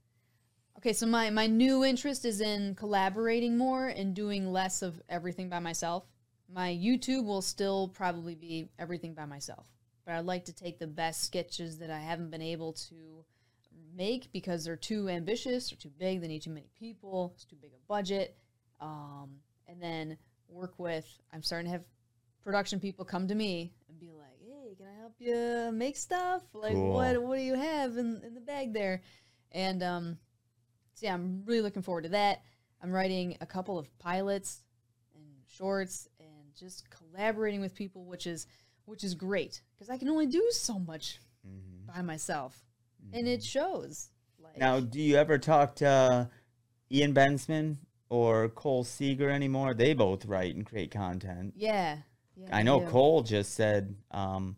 Okay, so my my new interest is in collaborating more and doing less of everything by myself. My YouTube will still probably be everything by myself, but I'd like to take the best sketches that I haven't been able to make because they're too ambitious or too big. They need too many people. It's too big a budget, um, and then work with. I'm starting to have production people come to me and be like, "Hey, can I help you make stuff? Like, Cool. what what do you have in in the bag there?" And um, so yeah, I'm really looking forward to that. I'm writing a couple of pilots and shorts and just collaborating with people, which is which is great because I can only do so much by myself, and it shows. Like Now, do you ever talk to uh, Ian Bensman or Cole Seger anymore? They both write and create content. yeah, yeah, I know. Cole just said, um,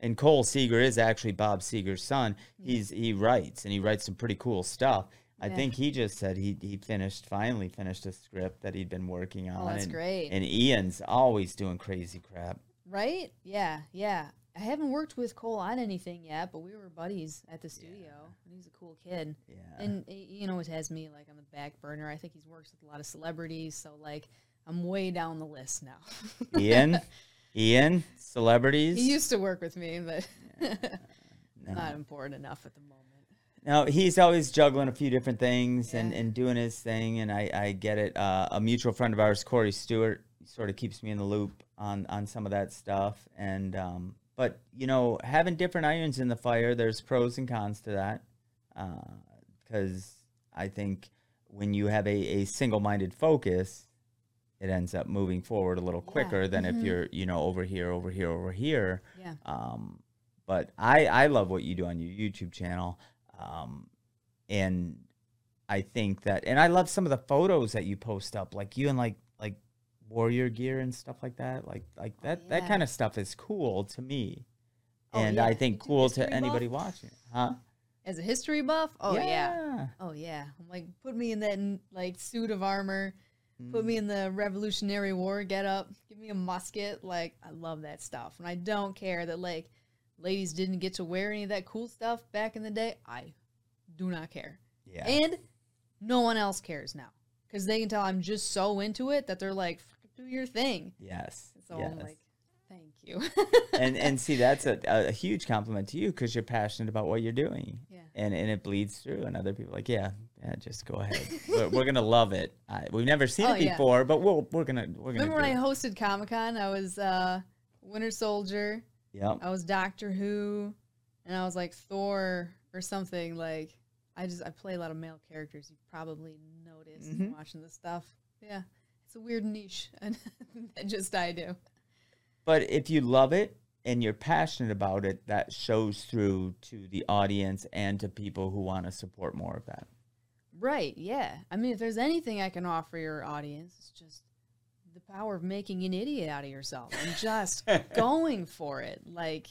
and Cole Seger is actually Bob Seger's son. He's he writes and he writes some pretty cool stuff. I Yeah. think he just said he he finished finally finished a script that he'd been working on. Oh, that's and, great. And Ian's always doing crazy crap. Right? Yeah, yeah. I haven't worked with Cole on anything yet, but we were buddies at the studio, and he's a cool kid. Yeah. And he- Ian always has me like on the back burner. I think he's works with a lot of celebrities, so like I'm way down the list now. Ian, Ian, celebrities. he used to work with me, but No. not important enough at the moment. No, he's always juggling a few different things and, and doing his thing, and I, I get it. Uh, a mutual friend of ours, Corey Stewart, sort of keeps me in the loop on, on some of that stuff. And um, but you know, having different irons in the fire, there's pros and cons to that. Because I think when you have a, a single minded focus, it ends up moving forward a little Yeah. quicker than Mhm. if you're you know over here, over here, over here. Yeah. Um, but I I love what you do on your YouTube channel, um, and I think that, and I love some of the photos that you post up, like you and like warrior gear and stuff like that. Like like that that yeah. kind of stuff is cool to me, Oh, and yeah. I think cool to anybody buff? watching, huh? As a history buff, oh yeah. yeah. Oh yeah. I'm like, put me in that like suit of armor. Mm. Put me in the Revolutionary War get up. Give me a musket. Like I love that stuff. And I don't care that like ladies didn't get to wear any of that cool stuff back in the day. I do not care. Yeah. And no one else cares now. Because they can tell I'm just so into it that they're like, "Fucking do your thing. yes. So yes. I'm like, thank you. and and see that's a, a huge compliment to you because you're passionate about what you're doing Yeah. and and it bleeds through and other people are like yeah yeah just go ahead we're, we're gonna love it I, we've never seen Oh, it yeah. before but we'll we're gonna we're gonna Remember when I hosted Comic Con? I was uh, Winter Soldier. yep I was Doctor Who, and I was like Thor or something. Like I just I play a lot of male characters. You probably noticed Mhm. watching this stuff. Yeah, it's a weird niche, and just I do. but if you love it and you're passionate about it that shows through to the audience and to people who want to support more of that Right? Yeah. I mean, if there's anything I can offer your audience, it's just the power of making an idiot out of yourself and just going for it. Like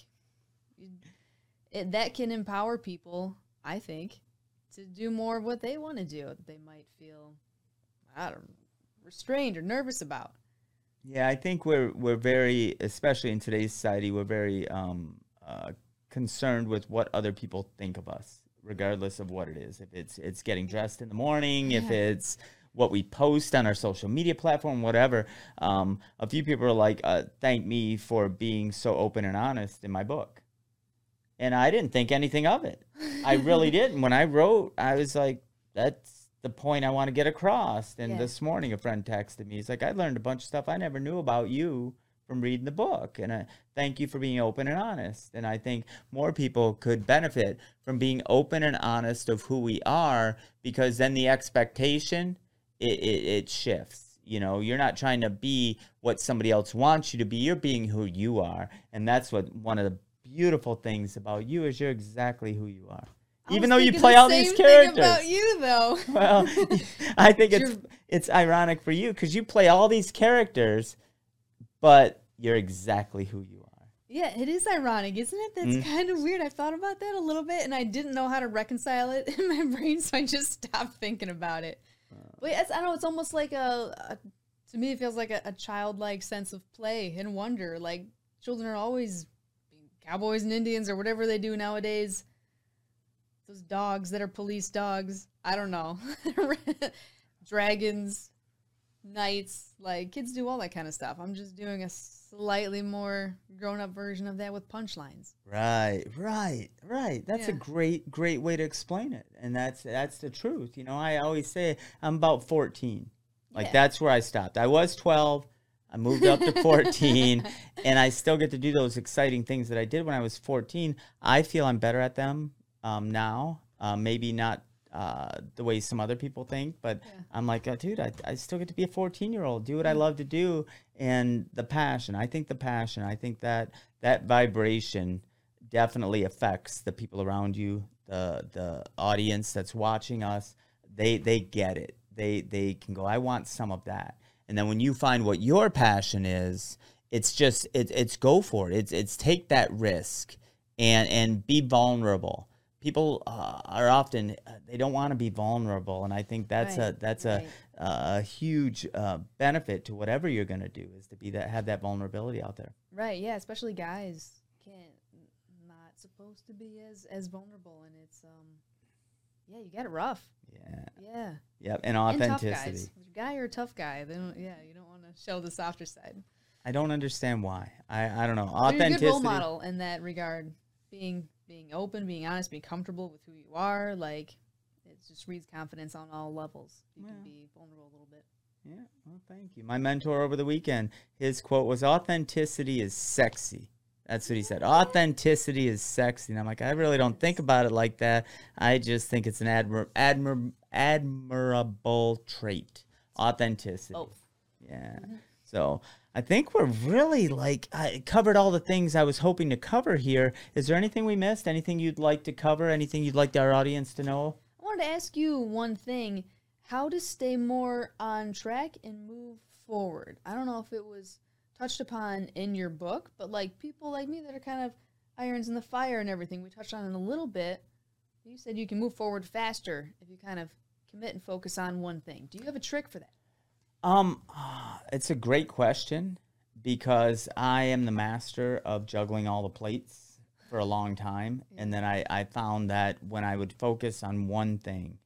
it, that can empower people, I think, to do more of what they want to do. They might feel, I don't know, restrained or nervous about. Yeah, I think we're we're very, especially in today's society, we're very um, uh, concerned with what other people think of us, regardless of what it is. If it's it's getting dressed in the morning, if it's what we post on our social media platform, whatever. Um, a few people are like, uh, "Thank me for being so open and honest in my book," and I didn't think anything of it. I really didn't. When I wrote, I was like, "That's." The point I want to get across. And Yeah. this morning, a friend texted me. He's like, I learned a bunch of stuff I never knew about you from reading the book. And I thank you for being open and honest. And I think more people could benefit from being open and honest of who we are because then the expectation it, it, it shifts. You know, you're not trying to be what somebody else wants you to be. You're being who you are. And that's what one of the beautiful things about you is you're exactly who you are. I Even though you play the all these characters. about you though. well, I think it's it's ironic for you because you play all these characters, but you're exactly who you are. Yeah, it is ironic, isn't it? That's Mm. kind of weird. I've thought about that a little bit, and I didn't know how to reconcile it in my brain, so I just stopped thinking about it. But it's, I don't know. It's almost like a, a to me, it feels like a, a childlike sense of play and wonder. Like children are always cowboys and Indians or whatever they do nowadays. Those dogs that are police dogs. I don't know. Dragons, knights. Like kids do all that kind of stuff. I'm just doing a slightly more grown up version of that with punchlines. Right, right, right. That's a great, great way to explain it, and that's that's the truth. You know, I always say I'm about 14. Like Yeah. that's where I stopped. I was 12. I moved up to 14, and I still get to do those exciting things that I did when I was 14. I feel I'm better at them um, now. Um, maybe not uh, the way some other people think, but Yeah. I'm like, oh, dude, I, I still get to be a 14 year old, do what I love to do, and the passion. I think the passion. I think that that vibration definitely affects the people around you, the the audience that's watching us. They they get it. They they can go. I want some of that. And then when you find what your passion is, it's just it, it's go for it. It's it's take that risk and and be vulnerable. People uh, are often uh, they don't want to be vulnerable, and I think that's a that's right. a a huge uh, benefit to whatever you're going to do is to be that have that vulnerability out there. Right, yeah, especially guys can't not supposed to be as as vulnerable and it's um yeah, you got it rough. Yeah. Yeah. Yep. And And tough authenticity. guys. If you're a guy or a tough guy, they don't yeah, you don't want to show the softer side. I don't understand why. I, I don't know. But you're a good role model in that regard. Being being open, being honest, being comfortable with who you are, like it just reads confidence on all levels. You Yeah. can be vulnerable a little bit. Yeah. Well, thank you. My mentor over the weekend, his quote was authenticity is sexy. That's what he said. Authenticity is sexy. And I'm like, I really don't think about it like that. I just think it's an admir- admir- admirable trait. Authenticity. Both. Yeah. So I think we're really like I covered all the things I was hoping to cover here. Is there anything we missed? Anything you'd like to cover? Anything you'd like our audience to know? I wanted to ask you one thing: how to stay more on track and move forward. I don't know if it was touched upon in your book, but like people like me that are kind of irons in the fire and everything, we touched on it a little bit. You said you can move forward faster if you kind of commit and focus on one thing. Do you have a trick for that? Um, it's a great question because I am the master of juggling all the plates for a long time, and then I I found that when I would focus on one thing,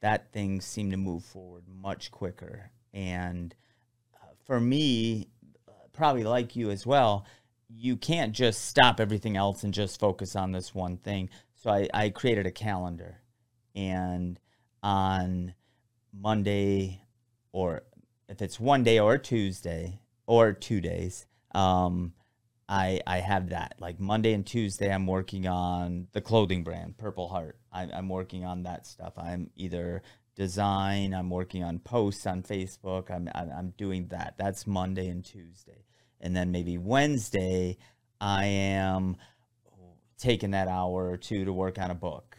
that thing seemed to move forward much quicker. And uh, for me, probably like you as well, you can't just stop everything else and just focus on this one thing. So I, I created a calendar, and on Monday, or if it's one day or Tuesday or two days, um, I I have that. Like Monday and Tuesday, I'm working on the clothing brand Purple Heart. I'm, I'm working on that stuff. I'm either design. I'm working on posts on Facebook. I'm, I'm I'm doing that. That's Monday and Tuesday, and then maybe Wednesday, I am taking that hour or two to work on a book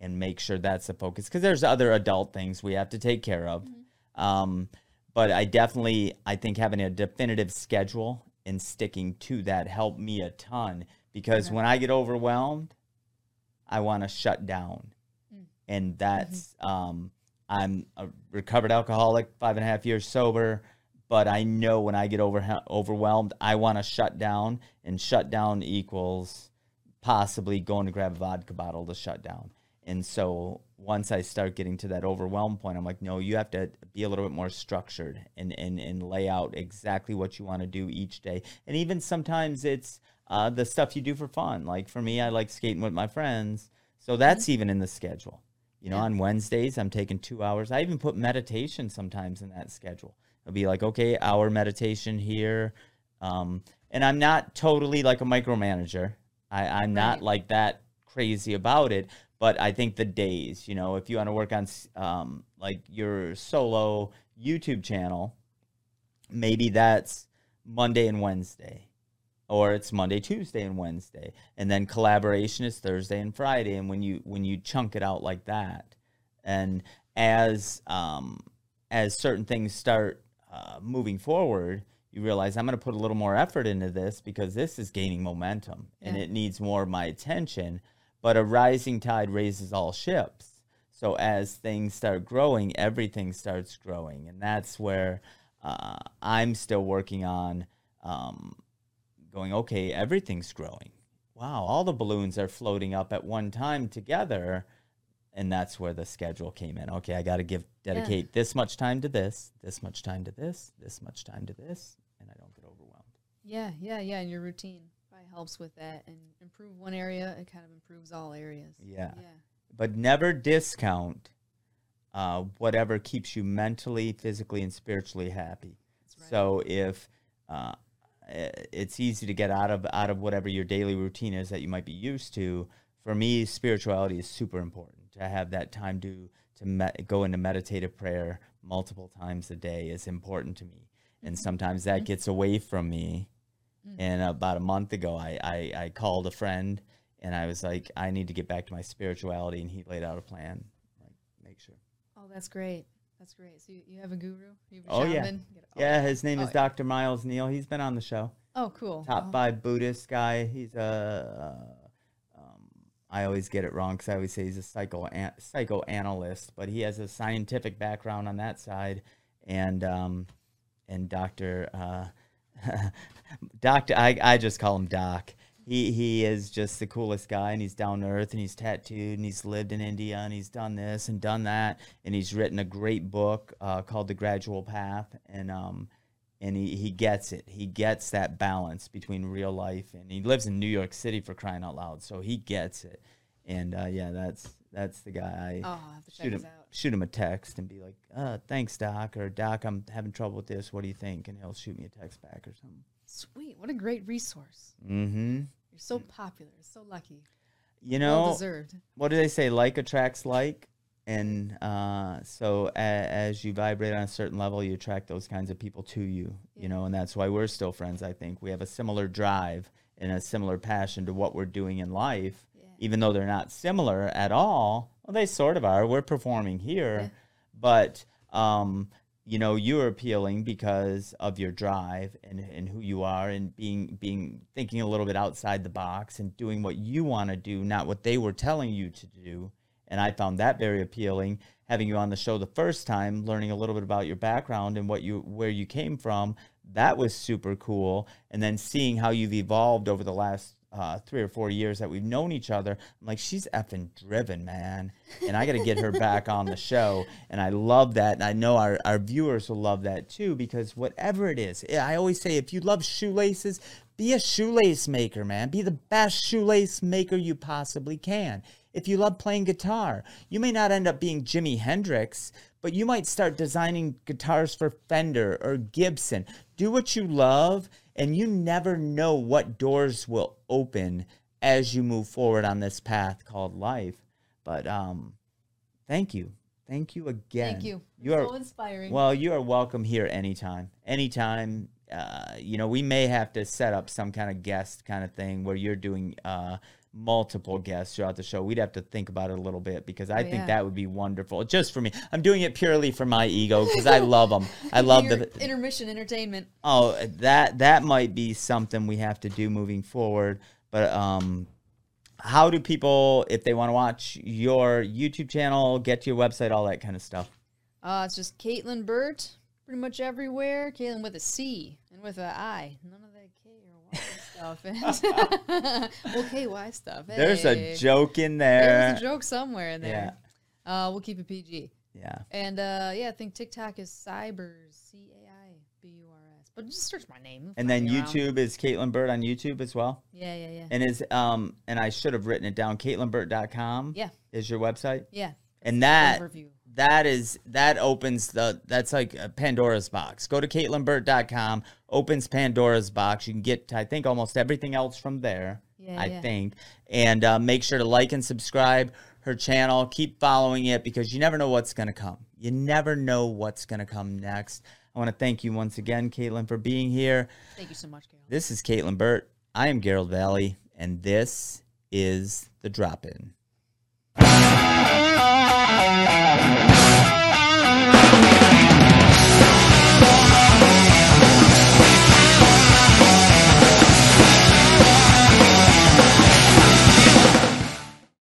and make sure that's the focus because there's other adult things we have to take care of. Um, but I definitely I think having a definitive schedule and sticking to that helped me a ton because Okay. when I get overwhelmed, I want to shut down, Mm. and that's um, I'm a recovered alcoholic, five and a half years sober. But I know when I get over overwhelmed, I want to shut down, and shut down equals possibly going to grab a vodka bottle to shut down. And so once I start getting to that overwhelm point, I'm like, no, you have to be a little bit more structured and, and, and lay out exactly what you want to do each day. And even sometimes it's uh, the stuff you do for fun. Like for me, I like skating with my friends. So that's even in the schedule. You know, Yeah. on Wednesdays, I'm taking two hours. I even put meditation sometimes in that schedule. It'll be like, okay, hour meditation here. Um, and I'm not totally like a micromanager. I, I'm not like that crazy about it. But I think the days, you know, if you want to work on um, like your solo YouTube channel, maybe that's Monday and Wednesday. or it's Monday, Tuesday, and Wednesday, and then collaboration is Thursday and Friday. And when you when you chunk it out like that, and as um, as certain things start uh, moving forward, you realize I'm going to put a little more effort into this because this is gaining momentum and it needs more of my attention. But a rising tide raises all ships. So as things start growing, everything starts growing, and that's where uh, I'm still working on um, going. Okay, everything's growing. Wow, all the balloons are floating up at one time together, and that's where the schedule came in. Okay, I got to give dedicate this much time to this, this much time to this, this much time to this, and I don't get overwhelmed. Yeah, yeah, yeah. And your routine helps with that and improve one area. It kind of improves all areas. Yeah. Yeah. but never discount uh, whatever keeps you mentally, physically, and spiritually happy. That's right. So if uh, it's easy to get out of out of whatever your daily routine is that you might be used to, for me, spirituality is super important. To have that time to to me- go into meditative prayer multiple times a day is important to me, and sometimes that gets away from me. And about a month ago, I, I, I called a friend and I was like, I need to get back to my spirituality. And he laid out a plan. Like, make sure. Oh, that's great. That's great. So you, you have a guru? You have a Oh, yeah. shaman? Yeah, his name Oh, is. Dr. Miles Neale. He's been on the show. Oh, cool. Top Oh, five Buddhist guy. He's a. Uh, um, I always get it wrong because I always say he's a psycho psychoanalyst, but he has a scientific background on that side, and um, and Doctor uh, Doctor I, I just call him Doc. He he is just the coolest guy, and he's down to earth, and he's tattooed, and he's lived in India, and he's done this and done that, and he's written a great book uh, called The Gradual Path, and um, and he, he gets it. He gets that balance between real life and he lives in New York City for crying out loud, so he gets it. And uh, yeah, that's that's the guy. Oh, I'll have to check shoot him out. Shoot him a text and be like, uh, "Thanks, Doc," or "Doc, I'm having trouble with this. What do you think?" And he'll shoot me a text back or something. Sweet. What a great resource. Mm-hmm. You're so popular. So lucky. You well know, deserved. what do they say? Like attracts like, and uh, so a- as you vibrate on a certain level, you attract those kinds of people to you. You know, and that's why we're still friends. I think we have a similar drive and a similar passion to what we're doing in life, Yeah. even though they're not similar at all. Well, they sort of are. We're performing here, but um, you know, you're appealing because of your drive and, and who you are and being being thinking a little bit outside the box and doing what you want to do, not what they were telling you to do. And I found that very appealing. Having you on the show the first time, learning a little bit about your background and what you where you came from, that was super cool. And then seeing how you've evolved over the last uh, three or four years that we've known each other, I'm like, she's effing driven, man. And I got to get her back on the show. And I love that. And I know our, our viewers will love that too, because whatever it is, I always say if you love shoelaces, be a shoelace maker, man. Be the best shoelace maker you possibly can. If you love playing guitar, you may not end up being Jimi Hendrix, but you might start designing guitars for Fender or Gibson. Do what you love, and you never know what doors will open as you move forward on this path called life. But um, thank you. Thank you again. Thank you. You are so inspiring. well, you are welcome here anytime. Anytime. Uh, you know, we may have to set up some kind of guest kind of thing where you're doing uh, multiple guests throughout the show. We'd have to think about it a little bit because I Oh, think yeah. that would be wonderful. Just for me, I'm doing it purely for my ego because I love them. I love Your the intermission entertainment. Oh, that that might be something we have to do moving forward. But um, how do people, if they want to watch your YouTube channel, get to your website, all that kind of stuff? Uh, it's just Caitlin Burt, pretty much everywhere. Caitlin with a C and with an I. None of that K or Y stuff. well, KY stuff. There's a joke in there. There's a joke somewhere in there. Uh, we'll keep it PG. Yeah. And uh, yeah, I think TikTok is Cybers, C A I B U R S. But just search my name. And then me around. YouTube is Caitlin Burt on YouTube as well. Yeah, yeah, yeah. And is um and I should have written it down. CaitlinBurt.com Yeah. is your website. yeah. And that. That is that opens the that's like a Pandora's box. Go to CaitlinBurt.com, opens Pandora's box. You can get I think almost everything else from there. Yeah, I yeah. think. And uh, make sure to like and subscribe her channel. Keep following it because you never know what's going to come. You never know what's going to come next. I want to thank you once again, Caitlin, for being here. Thank you so much, Carol. This is Caitlin Burt. I am Gerald Valley, and this is the drop in. Thank you.